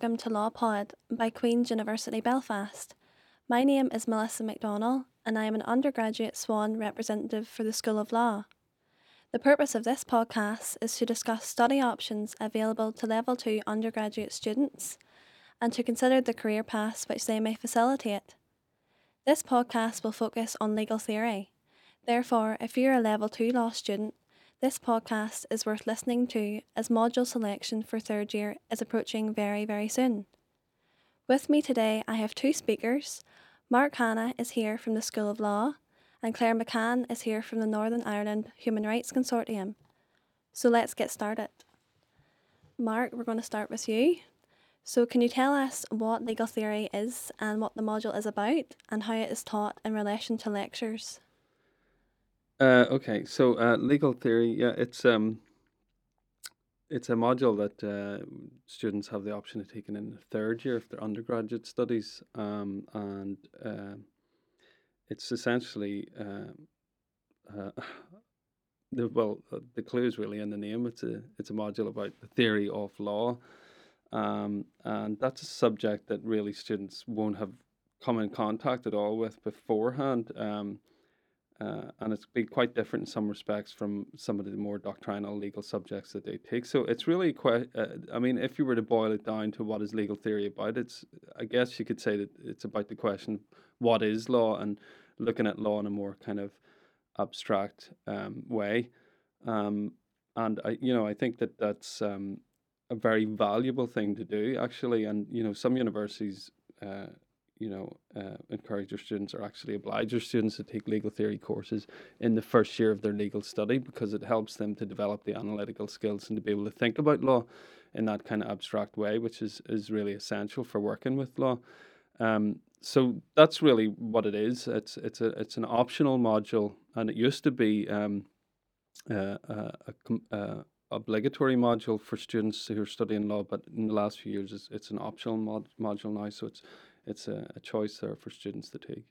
Welcome to LawPod by Queen's University Belfast. My name is Melissa McDonnell and I am an undergraduate SWAN representative for the School of Law. The purpose of this podcast is to discuss study options available to Level 2 undergraduate students and to consider the career paths which they may facilitate. This podcast will focus on legal theory. Therefore, if you're a Level 2 law student, this podcast is worth listening to as module selection for third year is approaching very, very soon. With me today, I have two speakers. Mark Hanna is here from the School of Law, and Claire McCann is here from the Northern Ireland Human Rights Consortium. So let's get started. Mark, we're going to start with you. So, can you tell us what legal theory is and what the module is about and how it is taught in relation to lectures? Uh, okay, so uh, legal theory, yeah, it's um, it's a module that uh, students have the option of taking in the third year of their undergraduate studies, um, and uh, it's essentially uh, uh, the well, uh, the clue is really in the name. It's a it's a module about the theory of law, um, and that's a subject that really students won't have come in contact at all with beforehand. Um, uh, and it's been quite different in some respects from some of the more doctrinal legal subjects that they take. So it's really quite. Uh, I mean, if you were to boil it down to what is legal theory about, it's I guess you could say that it's about the question what is law and looking at law in a more kind of abstract um, way. Um, and I, you know, I think that that's um, a very valuable thing to do actually. And you know, some universities. Uh, you know, uh, encourage your students or actually oblige your students to take legal theory courses in the first year of their legal study because it helps them to develop the analytical skills and to be able to think about law in that kind of abstract way, which is, is really essential for working with law. Um, so that's really what it is. It's it's a it's an optional module, and it used to be um, uh, uh, a, a, obligatory module for students who are studying law, but in the last few years, it's, it's an optional mod, module now. So it's it's a, a choice there for students to take.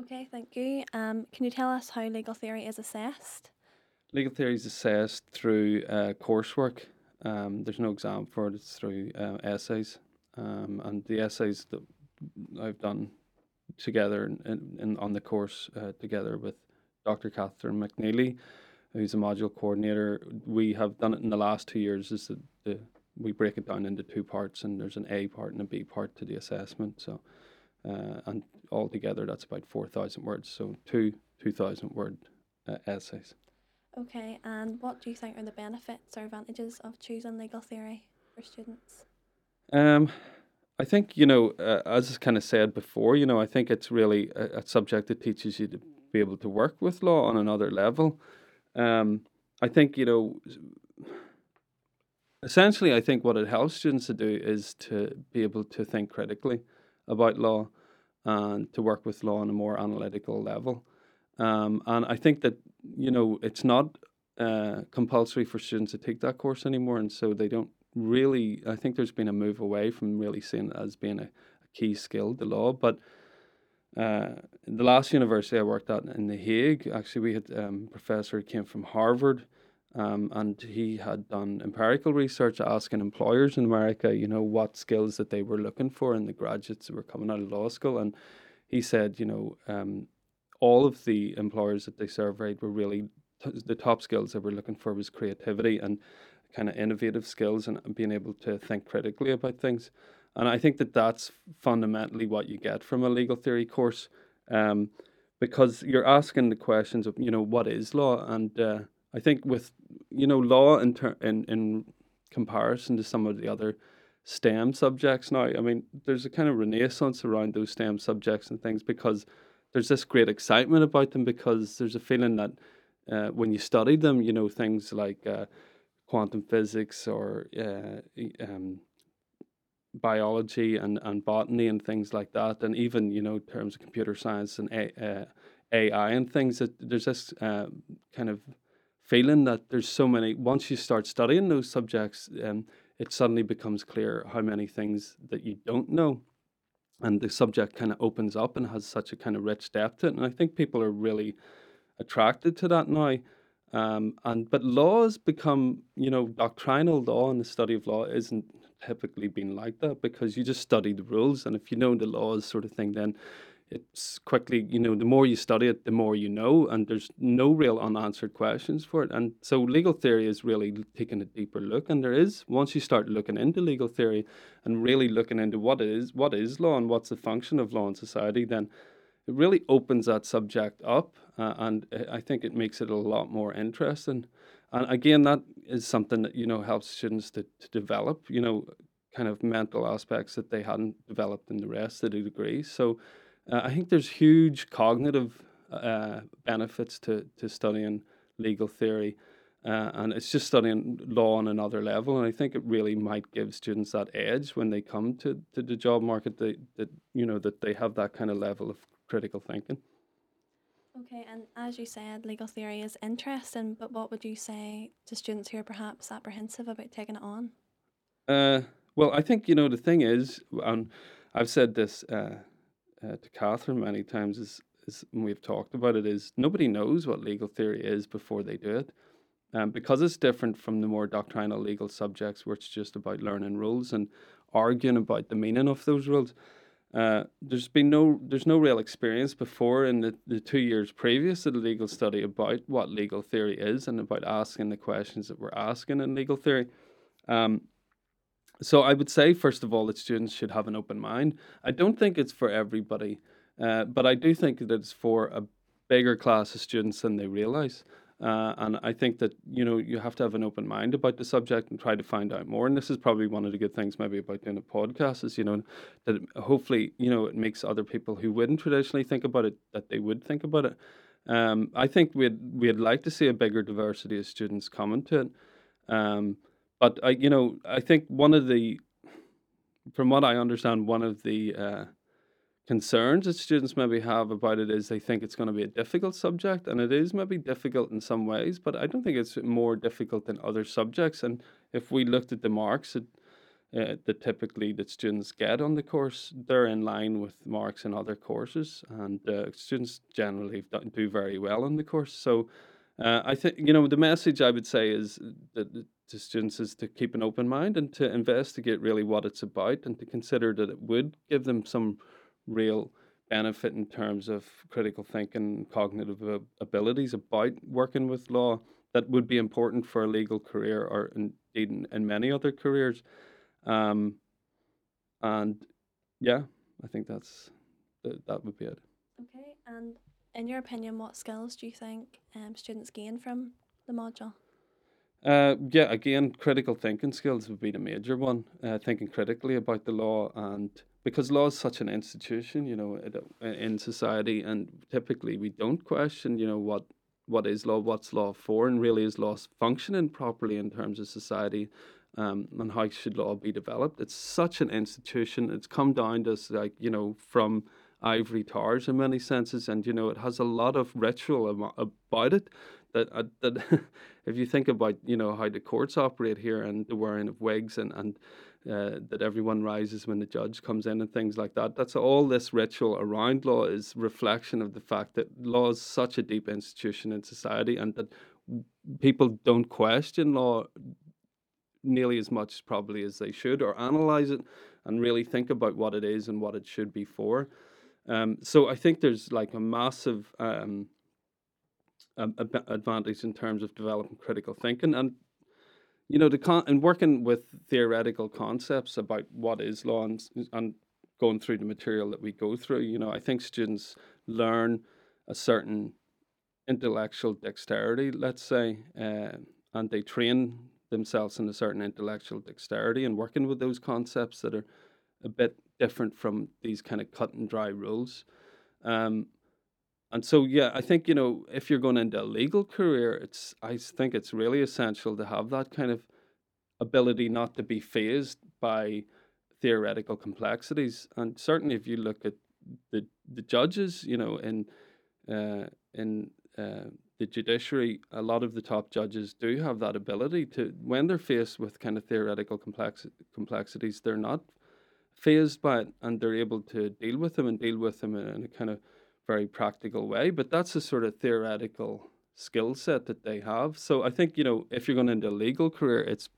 Okay, thank you. Um, can you tell us how legal theory is assessed? Legal theory is assessed through uh, coursework. Um, there's no exam for it. It's through uh, essays, um, and the essays that I've done together in, in, on the course uh, together with Dr. Catherine McNeely, who's a module coordinator. We have done it in the last two years. Is the, the we break it down into two parts, and there's an A part and a B part to the assessment. So, uh, and altogether, that's about four thousand words. So two two thousand word uh, essays. Okay, and what do you think are the benefits or advantages of choosing legal theory for students? Um, I think you know, uh, as I kind of said before, you know, I think it's really a, a, subject that teaches you to be able to work with law on another level. Um, I think you know essentially, I think what it helps students to do is to be able to think critically about law and to work with law on a more analytical level. Um, and I think that you know it's not uh, compulsory for students to take that course anymore, and so they don't really. I think there's been a move away from really seeing it as being a, a key skill, the law. But uh, the last university I worked at in The Hague, actually, we had um, a professor who came from Harvard um, and he had done empirical research asking employers in America, you know, what skills that they were looking for in the graduates who were coming out of law school. And he said, you know, um, all of the employers that they surveyed were really t- the top skills they were looking for was creativity and kind of innovative skills and being able to think critically about things. And I think that that's fundamentally what you get from a legal theory course, um, because you're asking the questions of, you know, what is law and uh, I think with you know law in ter- in in comparison to some of the other STEM subjects now, I mean, there's a kind of renaissance around those STEM subjects and things because there's this great excitement about them because there's a feeling that uh, when you study them, you know, things like uh, quantum physics or uh, um, biology and, and botany and things like that, and even you know terms of computer science and A, uh, AI and things. That there's this uh, kind of feeling that there's so many. Once you start studying those subjects, um, it suddenly becomes clear how many things that you don't know, and the subject kind of opens up and has such a kind of rich depth to it. And I think people are really attracted to that now. Um, and but law has become, you know, doctrinal law and the study of law isn't typically been like that because you just study the rules, and if you know the laws, sort of thing, then it's quickly, you know, the more you study it, the more you know, and there's no real unanswered questions for it. And so legal theory is really taking a deeper look, and there is once you start looking into legal theory and really looking into what is what is law and what's the function of law in society, then it really opens that subject up, uh, and I think it makes it a lot more interesting. And again, that is something that you know helps students to, to develop, you know, kind of mental aspects that they hadn't developed in the rest of the degree. So uh, I think there's huge cognitive uh, benefits to to studying legal theory. Uh, and it's just studying law on another level, and I think it really might give students that edge when they come to, to the job market. That, that you know that they have that kind of level of critical thinking. Okay, and as you said, legal theory is interesting, but what would you say to students who are perhaps apprehensive about taking it on? Uh, well, I think you know the thing is, and I've said this uh, uh, to Catherine many times, is, is we've talked about it, is nobody knows what legal theory is before they do it. Um, because it's different from the more doctrinal legal subjects, where it's just about learning rules and arguing about the meaning of those rules. Uh, there's been no there's no real experience before in the, the two years previous to the legal study about what legal theory is and about asking the questions that we're asking in legal theory. Um, so I would say first of all that students should have an open mind. I don't think it's for everybody, uh, but I do think that it's for a bigger class of students than they realize. Uh, and I think that you know you have to have an open mind about the subject and try to find out more. And this is probably one of the good things maybe about doing a podcast is you know that hopefully you know it makes other people who wouldn't traditionally think about it that they would think about it. Um, I think we'd we'd like to see a bigger diversity of students coming to it. Um, but I you know I think one of the from what I understand one of the uh, concerns that students maybe have about it is they think it's going to be a difficult subject, and it is maybe difficult in some ways, but I don't think it's more difficult than other subjects. And if we looked at the marks that, uh, that typically that students get on the course, they're in line with marks in other courses, and uh, students generally do very well on the course. So. Uh, I think you know the message I would say is that to students is to keep an open mind and to investigate really what it's about and to consider that it would give them some real benefit in terms of critical thinking, cognitive abilities about working with law that would be important for a legal career or indeed in, in many other careers. Um, and yeah, I think that's that would be it. Okay, and in your opinion, what skills do you think um, students gain from the module? Uh, yeah, again, critical thinking skills would be the major one. Uh, thinking critically about the law and because law is such an institution, you know, in society, and typically we don't question, you know, what what is law, what's law for, and really is law functioning properly in terms of society, um, and how should law be developed. It's such an institution. It's come down to us, like you know, from ivory towers in many senses, and you know, it has a lot of ritual about it. That uh, that if you think about you know how the courts operate here and the wearing of wigs and and uh, that everyone rises when the judge comes in and things like that. That's all this ritual around law is reflection of the fact that law is such a deep institution in society and that people don't question law nearly as much probably as they should or analyze it and really think about what it is and what it should be for. Um, so I think there's like a massive um, advantage in terms of developing critical thinking and you know the con and working with theoretical concepts about what is law and, and going through the material that we go through you know i think students learn a certain intellectual dexterity let's say uh, and they train themselves in a certain intellectual dexterity and working with those concepts that are a bit different from these kind of cut and dry rules um, and so, yeah, I think you know if you're going into a legal career, it's I think it's really essential to have that kind of ability not to be phased by theoretical complexities. And certainly, if you look at the the judges, you know, in uh, in uh, the judiciary, a lot of the top judges do have that ability to, when they're faced with kind of theoretical complex complexities, they're not phased by it, and they're able to deal with them and deal with them in, a kind of very practical way. But that's a sort of theoretical skill set that they have. So I think you know if you're going into a legal career, it's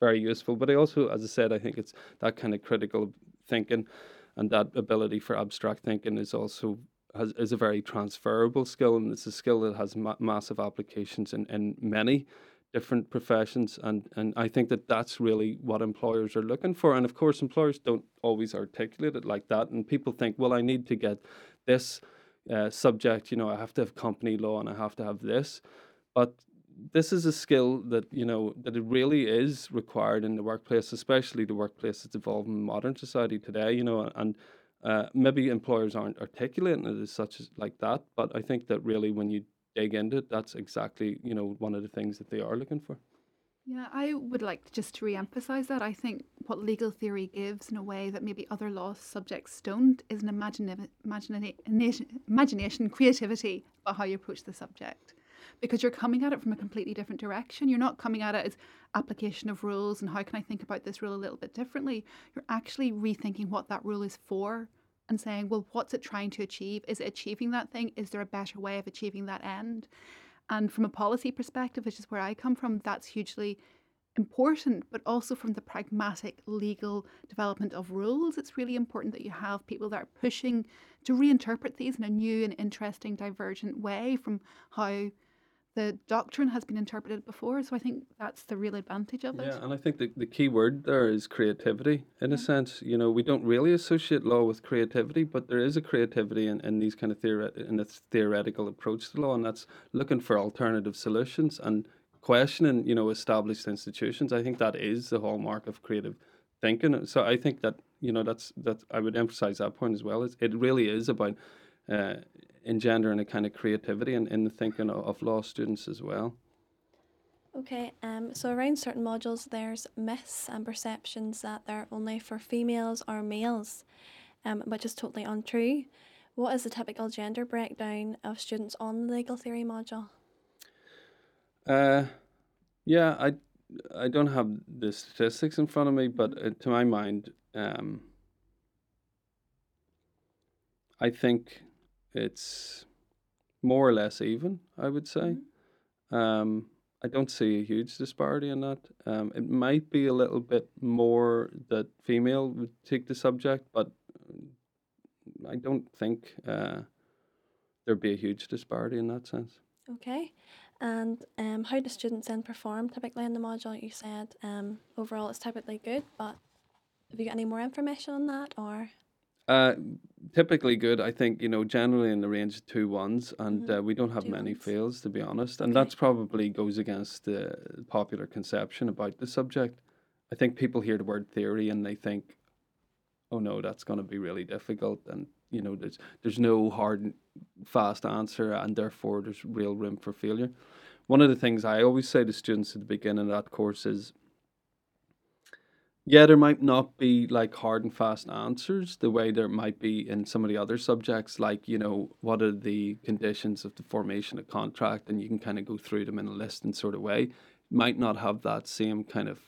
very useful. But I also, as I said, I think it's that kind of critical thinking and that ability for abstract thinking is also has, is a very transferable skill, and it's a skill that has ma- massive applications in, in many different professions. And, and I think that that's really what employers are looking for. And of course, employers don't always articulate it like that. And people think, well, I need to get this uh, subject, you know, I have to have company law and I have to have this. But this is a skill that you know that it really is required in the workplace, especially the workplace that's evolving in modern society today. You know, and uh, maybe employers aren't articulating it as such as like that, but I think that really when you dig into it, that's exactly you know one of the things that they are looking for. Yeah, I would like just to re-emphasize that. I think what legal theory gives in a way that maybe other law subjects don't is an imaginative, imagination, imagination, creativity about how you approach the subject because you're coming at it from a completely different direction. You're not coming at it as application of rules and how can I think about this rule a little bit differently. You're actually rethinking what that rule is for and saying, well, what's it trying to achieve? Is it achieving that thing? Is there a better way of achieving that end? And from a policy perspective, which is where I come from, that's hugely important, but also from the pragmatic legal development of rules, it's really important that you have people that are pushing to reinterpret these in a new and interesting, divergent way from how the doctrine has been interpreted before. So I think that's the real advantage of it. Yeah, and I think the, the key word there is creativity in yeah. a sense. You know, we don't really associate law with creativity, but there is a creativity in, in these kind of theoret- in this theoretical approach to law, and that's looking for alternative solutions and questioning, you know, established institutions. I think that is the hallmark of creative thinking. So I think that, you know, that's that I would emphasize that point as well. It's, it really is about uh, engendering a kind of creativity in, in the thinking of, of law students as well. Okay, um, so around certain modules, there's myths and perceptions that they're only for females or males, um, which is totally untrue. What is the typical gender breakdown of students on the legal theory module? Uh, yeah, I, I don't have the statistics in front of me, but uh, to my mind, um, I think it's more or less even, I would say. Mm-hmm. Um, I don't see a huge disparity in that. Um, it might be a little bit more that female would take the subject, but I don't think uh, there'd be a huge disparity in that sense. Okay. And um, how do students then perform typically in the module? You said um, overall it's typically good, but have you got any more information on that or? Uh, typically good. I think you know generally in the range of two ones, and mm-hmm. uh, we don't have two many ones. fails to be honest, and okay. that's probably goes against the popular conception about the subject. I think people hear the word theory and they think, "Oh no, that's going to be really difficult," and you know there's there's no hard fast answer, and therefore there's real room for failure. One of the things I always say to students at the beginning of that course is yeah, there might not be like hard and fast answers the way there might be in some of the other subjects, like, you know, what are the conditions of the formation of contract, and you can kind of go through them in a list and sort of way. Might not have that same kind of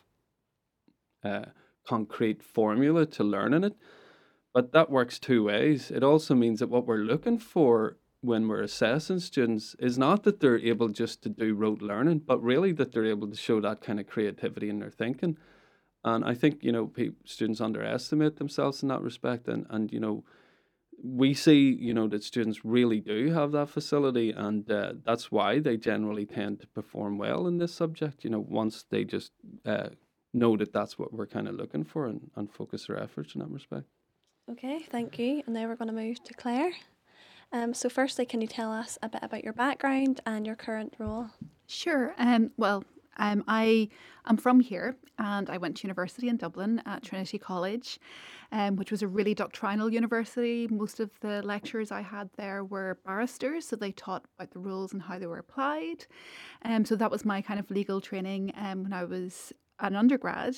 uh, concrete formula to learning it, but that works two ways. It also means that what we're looking for when we're assessing students is not that they're able just to do rote learning, but really that they're able to show that kind of creativity in their thinking. And I think you know students underestimate themselves in that respect, and and you know we see you know that students really do have that facility, and uh, that's why they generally tend to perform well in this subject. You know, once they just uh, know that that's what we're kind of looking for, and, and focus their efforts in that respect. Okay, thank you. And now we're going to move to Claire. Um, so, firstly, can you tell us a bit about your background and your current role? Sure. Um, well, um, I am from here and I went to university in Dublin at Trinity College, um, which was a really doctrinal university. Most of the lecturers I had there were barristers, so they taught about the rules and how they were applied. Um, so that was my kind of legal training um, when I was an undergrad.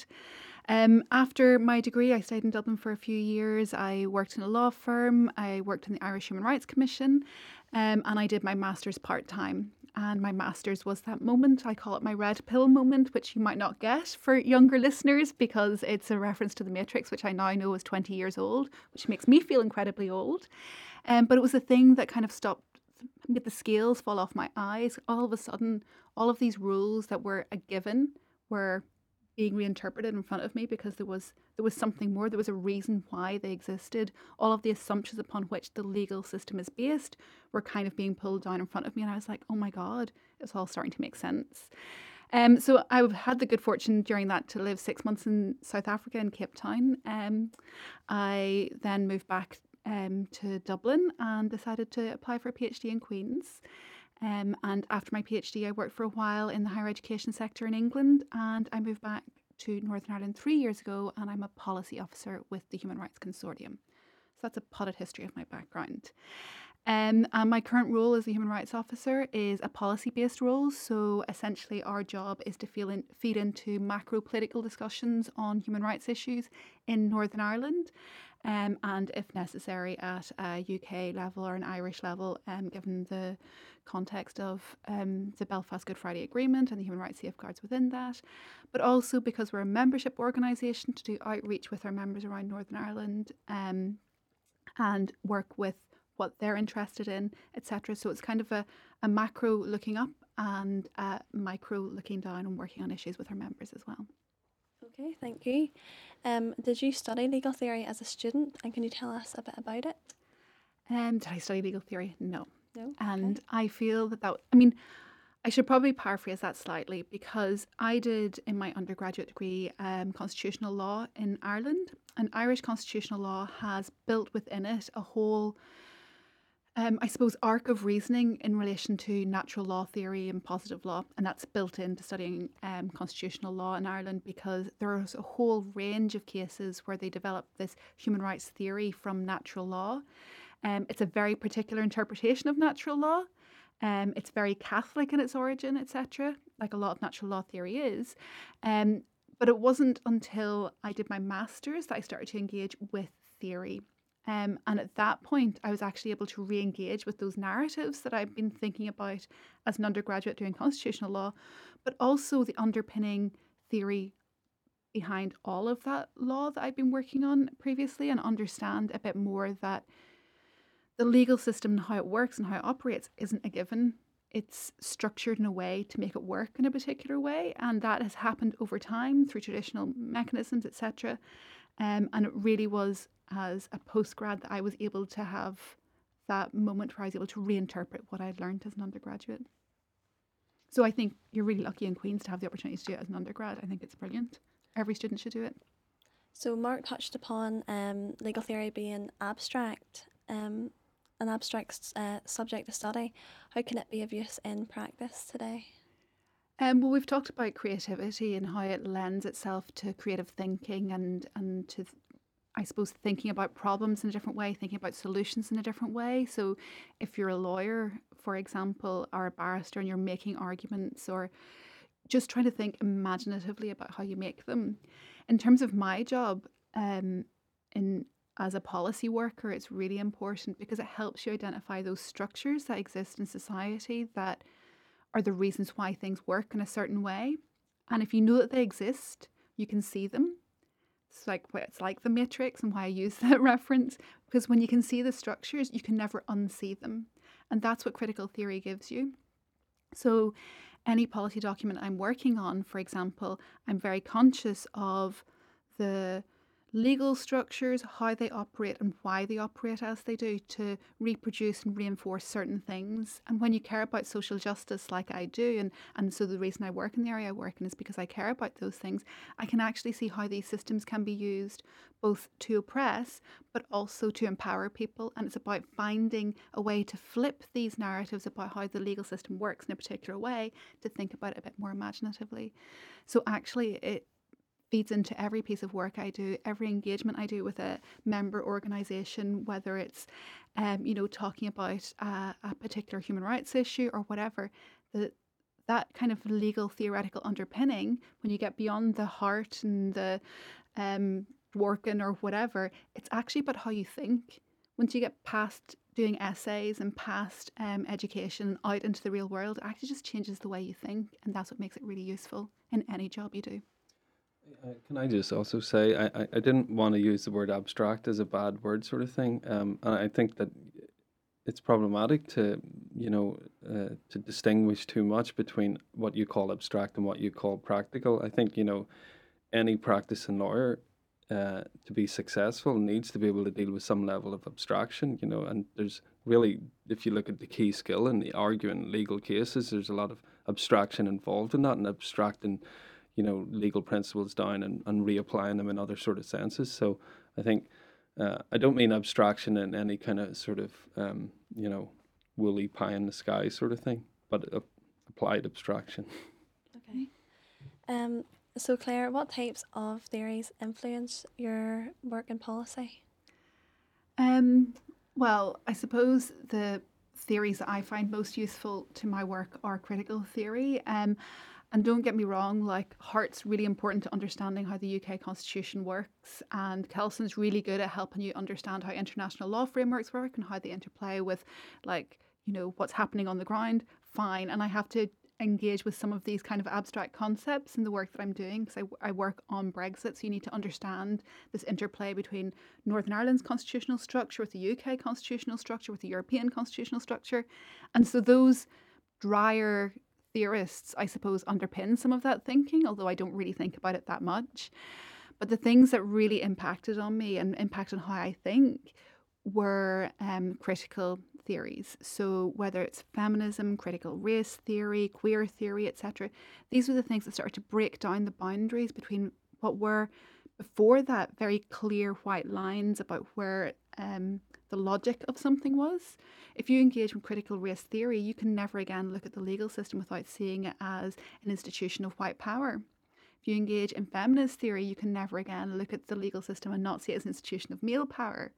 Um, after my degree, I stayed in Dublin for a few years. I worked in a law firm. I worked in the Irish Human Rights Commission, um, and I did my master's part time. And my master's was that moment. I call it my red pill moment, which you might not get for younger listeners because it's a reference to the Matrix, which I now know is 20 years old, which makes me feel incredibly old. Um, but it was a thing that kind of stopped, made the scales fall off my eyes. All of a sudden, all of these rules that were a given were being reinterpreted in front of me because there was there was something more there was a reason why they existed all of the assumptions upon which the legal system is based were kind of being pulled down in front of me and i was like oh my god it's all starting to make sense um, so I've had the good fortune during that to live six months in South Africa in Cape Town. Um, I then moved back um, to Dublin and decided to apply for a PhD in Queen's. Um, and after my PhD, I worked for a while in the higher education sector in England, and I moved back to Northern Ireland three years ago, and I'm a policy officer with the Human Rights Consortium. So that's a potted history of my background. Um, and my current role as a human rights officer is a policy based role. So essentially, our job is to in, feed into macro political discussions on human rights issues in Northern Ireland um, and if necessary at a UK level or an Irish level, um, given the context of um, the Belfast Good Friday Agreement and the human rights safeguards within that, but also because we're a membership organisation to do outreach with our members around Northern Ireland um, and work with what they're interested in, etc. So it's kind of a, a macro looking up and a micro looking down and working on issues with our members as well. Okay, thank you. Um, did you study legal theory as a student, and can you tell us a bit about it? Um, did I study legal theory? No. No. And I feel that that, I mean, I should probably paraphrase that slightly because I did in my undergraduate degree um, constitutional law in Ireland, and Irish constitutional law has built within it a whole um, I suppose, arc of reasoning in relation to natural law theory and positive law, and that's built into studying um, constitutional law in Ireland because there's a whole range of cases where they develop this human rights theory from natural law. Um, it's a very particular interpretation of natural law. Um, it's very Catholic in its origin, etc., like a lot of natural law theory is. Um, but it wasn't until I did my master's that I started to engage with theory um, and at that point, I was actually able to re engage with those narratives that I've been thinking about as an undergraduate doing constitutional law, but also the underpinning theory behind all of that law that I've been working on previously and understand a bit more that the legal system and how it works and how it operates isn't a given. It's structured in a way to make it work in a particular way, and that has happened over time through traditional mechanisms, etc. Um, and it really was as a postgrad that I was able to have that moment where I was able to reinterpret what I'd learned as an undergraduate. So I think you're really lucky in Queen's to have the opportunity to do it as an undergrad. I think it's brilliant. Every student should do it. So Mark touched upon um, legal theory being abstract, um, an abstract uh, subject to study. How can it be of use in practice today? Um, well, we've talked about creativity and how it lends itself to creative thinking and and to I suppose thinking about problems in a different way, thinking about solutions in a different way. So, if you're a lawyer, for example, or a barrister, and you're making arguments or just trying to think imaginatively about how you make them. In terms of my job, um, in as a policy worker, it's really important because it helps you identify those structures that exist in society that are the reasons why things work in a certain way. And if you know that they exist, you can see them it's like it's like the matrix and why I use that reference because when you can see the structures, you can never unsee them. And that's what critical theory gives you. So any policy document I'm working on, for example, I'm very conscious of the legal structures, how they operate, and why they operate as they do to reproduce and reinforce certain things. And when you care about social justice, like I do, and, and so the reason I work in the area I work in is because I care about those things, I can actually see how these systems can be used both to oppress but also to empower people. And it's about finding a way to flip these narratives about how the legal system works in a particular way to think about it a bit more imaginatively. So actually, it feeds into every piece of work I do, every engagement I do with a member organisation, whether it's, um, you know, talking about a, a particular human rights issue or whatever. The, that kind of legal theoretical underpinning, when you get beyond the heart and the um, working or whatever. It's actually about how you think. Once you get past doing essays and past um, education out into the real world, it actually just changes the way you think, and that's what makes it really useful in any job you do. Can I just also say, I, I, I didn't want to use the word abstract as a bad word sort of thing. Um, and I think that it's problematic to, you know, uh, to distinguish too much between what you call abstract and what you call practical. I think, you know, any practicing lawyer uh, to be successful needs to be able to deal with some level of abstraction, you know, and there's really, if you look at the key skill in the arguing legal cases, there's a lot of abstraction involved in that and abstracting you know legal principles down and, and reapplying them in other sort of senses. So I think uh, I don't mean abstraction in any kind of sort of um, you know woolly pie in the sky sort of thing, but uh, applied abstraction. Okay. Um, so, Claire, what types of theories influence your work in policy? Um, well, I suppose the theories that I find most useful to my work are critical theory. Um, and don't get me wrong, like Hart's really important to understanding how the UK Constitution works, and Kelsen's really good at helping you understand how international law frameworks work and how they interplay with, like, you know, what's happening on the ground. Fine. And I have to engage with some of these kind of abstract concepts in the work that I'm doing because I, I work on Brexit. So you need to understand this interplay between Northern Ireland's constitutional structure with the UK constitutional structure, with the European constitutional structure. And so those drier theorists, I suppose, underpin some of that thinking, although I don't really think about it that much. But the things that really impacted on me and impacted on how I think were um, critical theories. So whether it's feminism, critical race theory, queer theory, etc., these were the things that started to break down the boundaries between what were before that very clear white lines about where um, the logic of something was. If you engage with critical race theory, you can never again look at the legal system without seeing it as an institution of white power. You engage in feminist theory, you can never again look at the legal system and not see it as an institution of male power.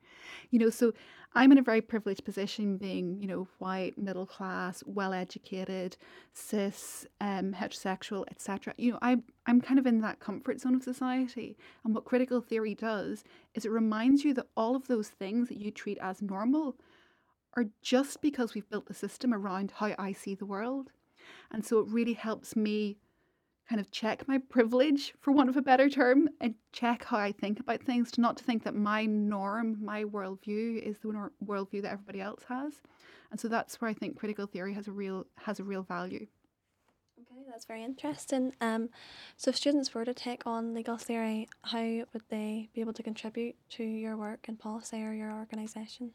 You know, so I'm in a very privileged position being, you know, white, middle class, well educated, cis, um, heterosexual, etc. You know, I I'm kind of in that comfort zone of society. And what critical theory does is it reminds you that all of those things that you treat as normal are just because we've built the system around how I see the world. And so it really helps me kind of check my privilege, for want of a better term, and check how I think about things, to not to think that my norm, my worldview is the nor- worldview that everybody else has. And so that's where I think critical theory has a real has a real value. Okay, that's very interesting. Um, so if students were to take on legal theory, how would they be able to contribute to your work in policy or your organisation?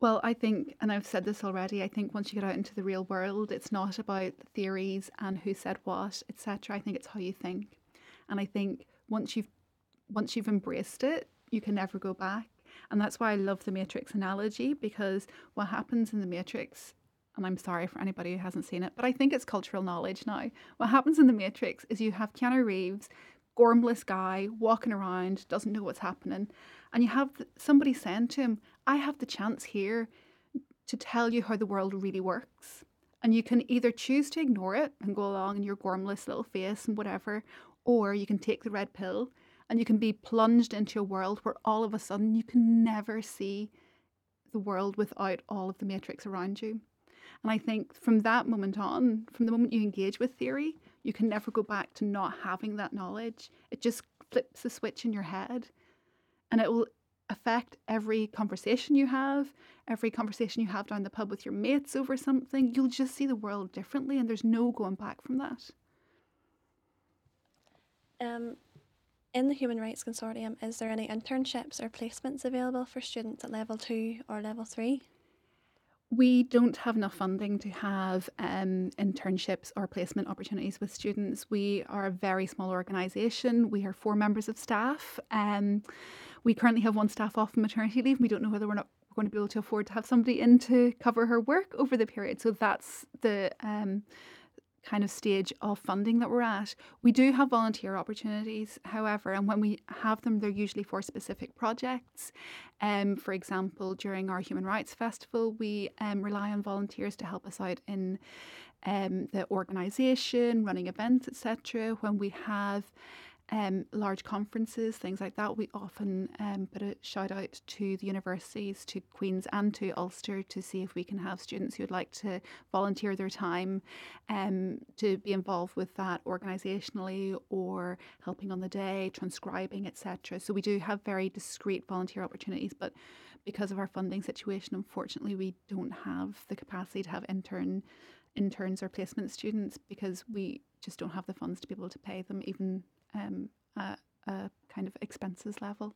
Well, I think, and I've said this already, I think once you get out into the real world, it's not about the theories and who said what, etc. I think it's how you think. And I think once you've once you've embraced it, you can never go back. And that's why I love the Matrix analogy because what happens in the Matrix, and I'm sorry for anybody who hasn't seen it, but I think it's cultural knowledge now. What happens in the Matrix is you have Keanu Reeves, gormless guy, walking around, doesn't know what's happening, and you have somebody saying to him, I have the chance here to tell you how the world really works. And you can either choose to ignore it and go along in your gormless little face and whatever, or you can take the red pill and you can be plunged into a world where all of a sudden you can never see the world without all of the matrix around you. And I think from that moment on, from the moment you engage with theory, you can never go back to not having that knowledge. It just flips a switch in your head and it will affect every conversation you have, every conversation you have down the pub with your mates over something. You'll just see the world differently, and there's no going back from that. Um, in the Human Rights Consortium, is there any internships or placements available for students at level two or level three? We don't have enough funding to have um, internships or placement opportunities with students. We are a very small organisation. We are four members of staff. Um, we currently have one staff off on maternity leave. We don't know whether we're not going to be able to afford to have somebody in to cover her work over the period. So that's the um, kind of stage of funding that we're at. We do have volunteer opportunities, however, and when we have them, they're usually for specific projects. Um, for example, during our Human Rights Festival, we um, rely on volunteers to help us out in um, the organisation, running events, etc. When we have um, large conferences, things like that, we often um, put a shout out to the universities, to Queen's and to Ulster to see if we can have students who would like to volunteer their time um, to be involved with that organisationally or helping on the day, transcribing, etc. So we do have very discreet volunteer opportunities, but because of our funding situation, unfortunately, we don't have the capacity to have intern interns or placement students because we just don't have the funds to be able to pay them even um, a, a kind of expenses level.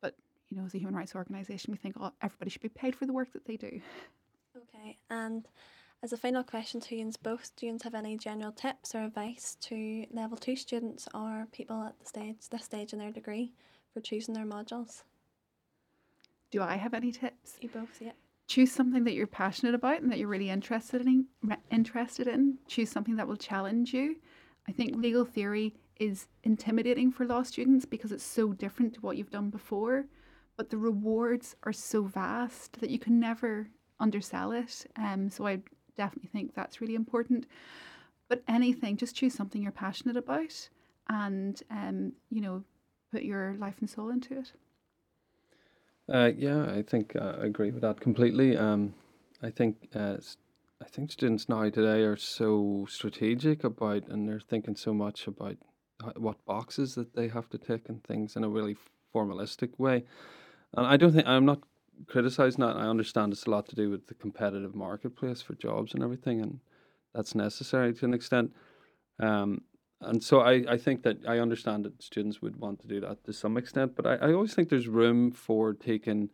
But you know, as a human rights organisation, we think oh, everybody should be paid for the work that they do. Okay, and as a final question to you both, do you have any general tips or advice to level two students or people at the stage this stage in their degree for choosing their modules? Do I have any tips? You both, yeah. Choose something that you're passionate about and that you're really interested in. Interested in. Choose something that will challenge you. I think legal theory is intimidating for law students because it's so different to what you've done before. But the rewards are so vast that you can never undersell it. Um, so I definitely think that's really important. But anything, just choose something you're passionate about, and um, you know, put your life and soul into it. Uh, yeah, I think uh, I agree with that completely. Um, I think uh, I think students now today are so strategic about, and they're thinking so much about what boxes that they have to tick and things in a really formalistic way. And I don't think I'm not criticizing that. I understand it's a lot to do with the competitive marketplace for jobs and everything, and that's necessary to an extent. Um, and so I, I think that I understand that students would want to do that to some extent, but I, I always think there's room for taking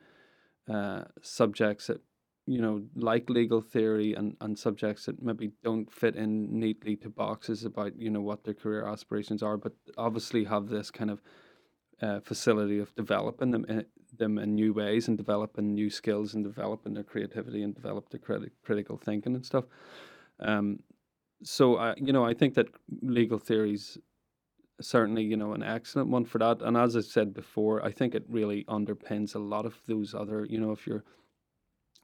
uh, subjects that you know, like legal theory and, and subjects that maybe don't fit in neatly to boxes about, you know, what their career aspirations are, but obviously have this kind of uh, facility of developing them in, eh, them in new ways and developing new skills and developing their creativity and develop their criti- critical thinking and stuff. Um, so, I, you know, I think that legal theories certainly, you know, an excellent one for that. And as I said before, I think it really underpins a lot of those other, you know, if you're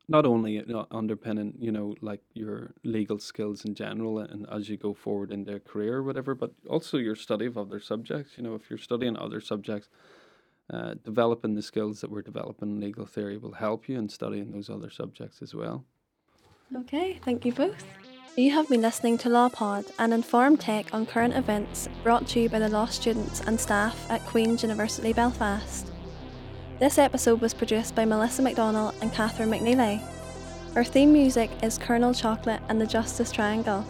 not only underpinning you know like your legal skills in general and as you go forward in their career or whatever but also your study of other subjects. You know if you're studying other subjects uh, developing the skills that we're developing in legal theory will help you in studying those other subjects as well. Okay thank you both. You have been listening to LawPod, an informed take on current events brought to you by the law students and staff at Queen's University Belfast. This episode was produced by Melissa McDonald and Catherine McNeely. Our theme music is Colonel Chocolate and the Justice Triangle.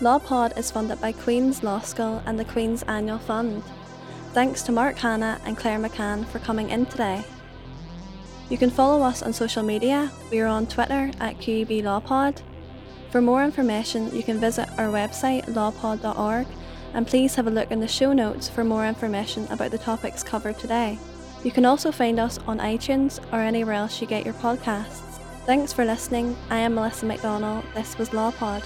LawPod is funded by Queen's Law School and the Queen's Annual Fund. Thanks to Mark Hanna and Claire McCann for coming in today. You can follow us on social media. We are on Twitter at QUB LawPod. For more information, you can visit our website lawpod.org and please have a look in the show notes for more information about the topics covered today. You can also find us on iTunes or anywhere else you get your podcasts. Thanks for listening. I am Melissa McDonald. This was LawPod.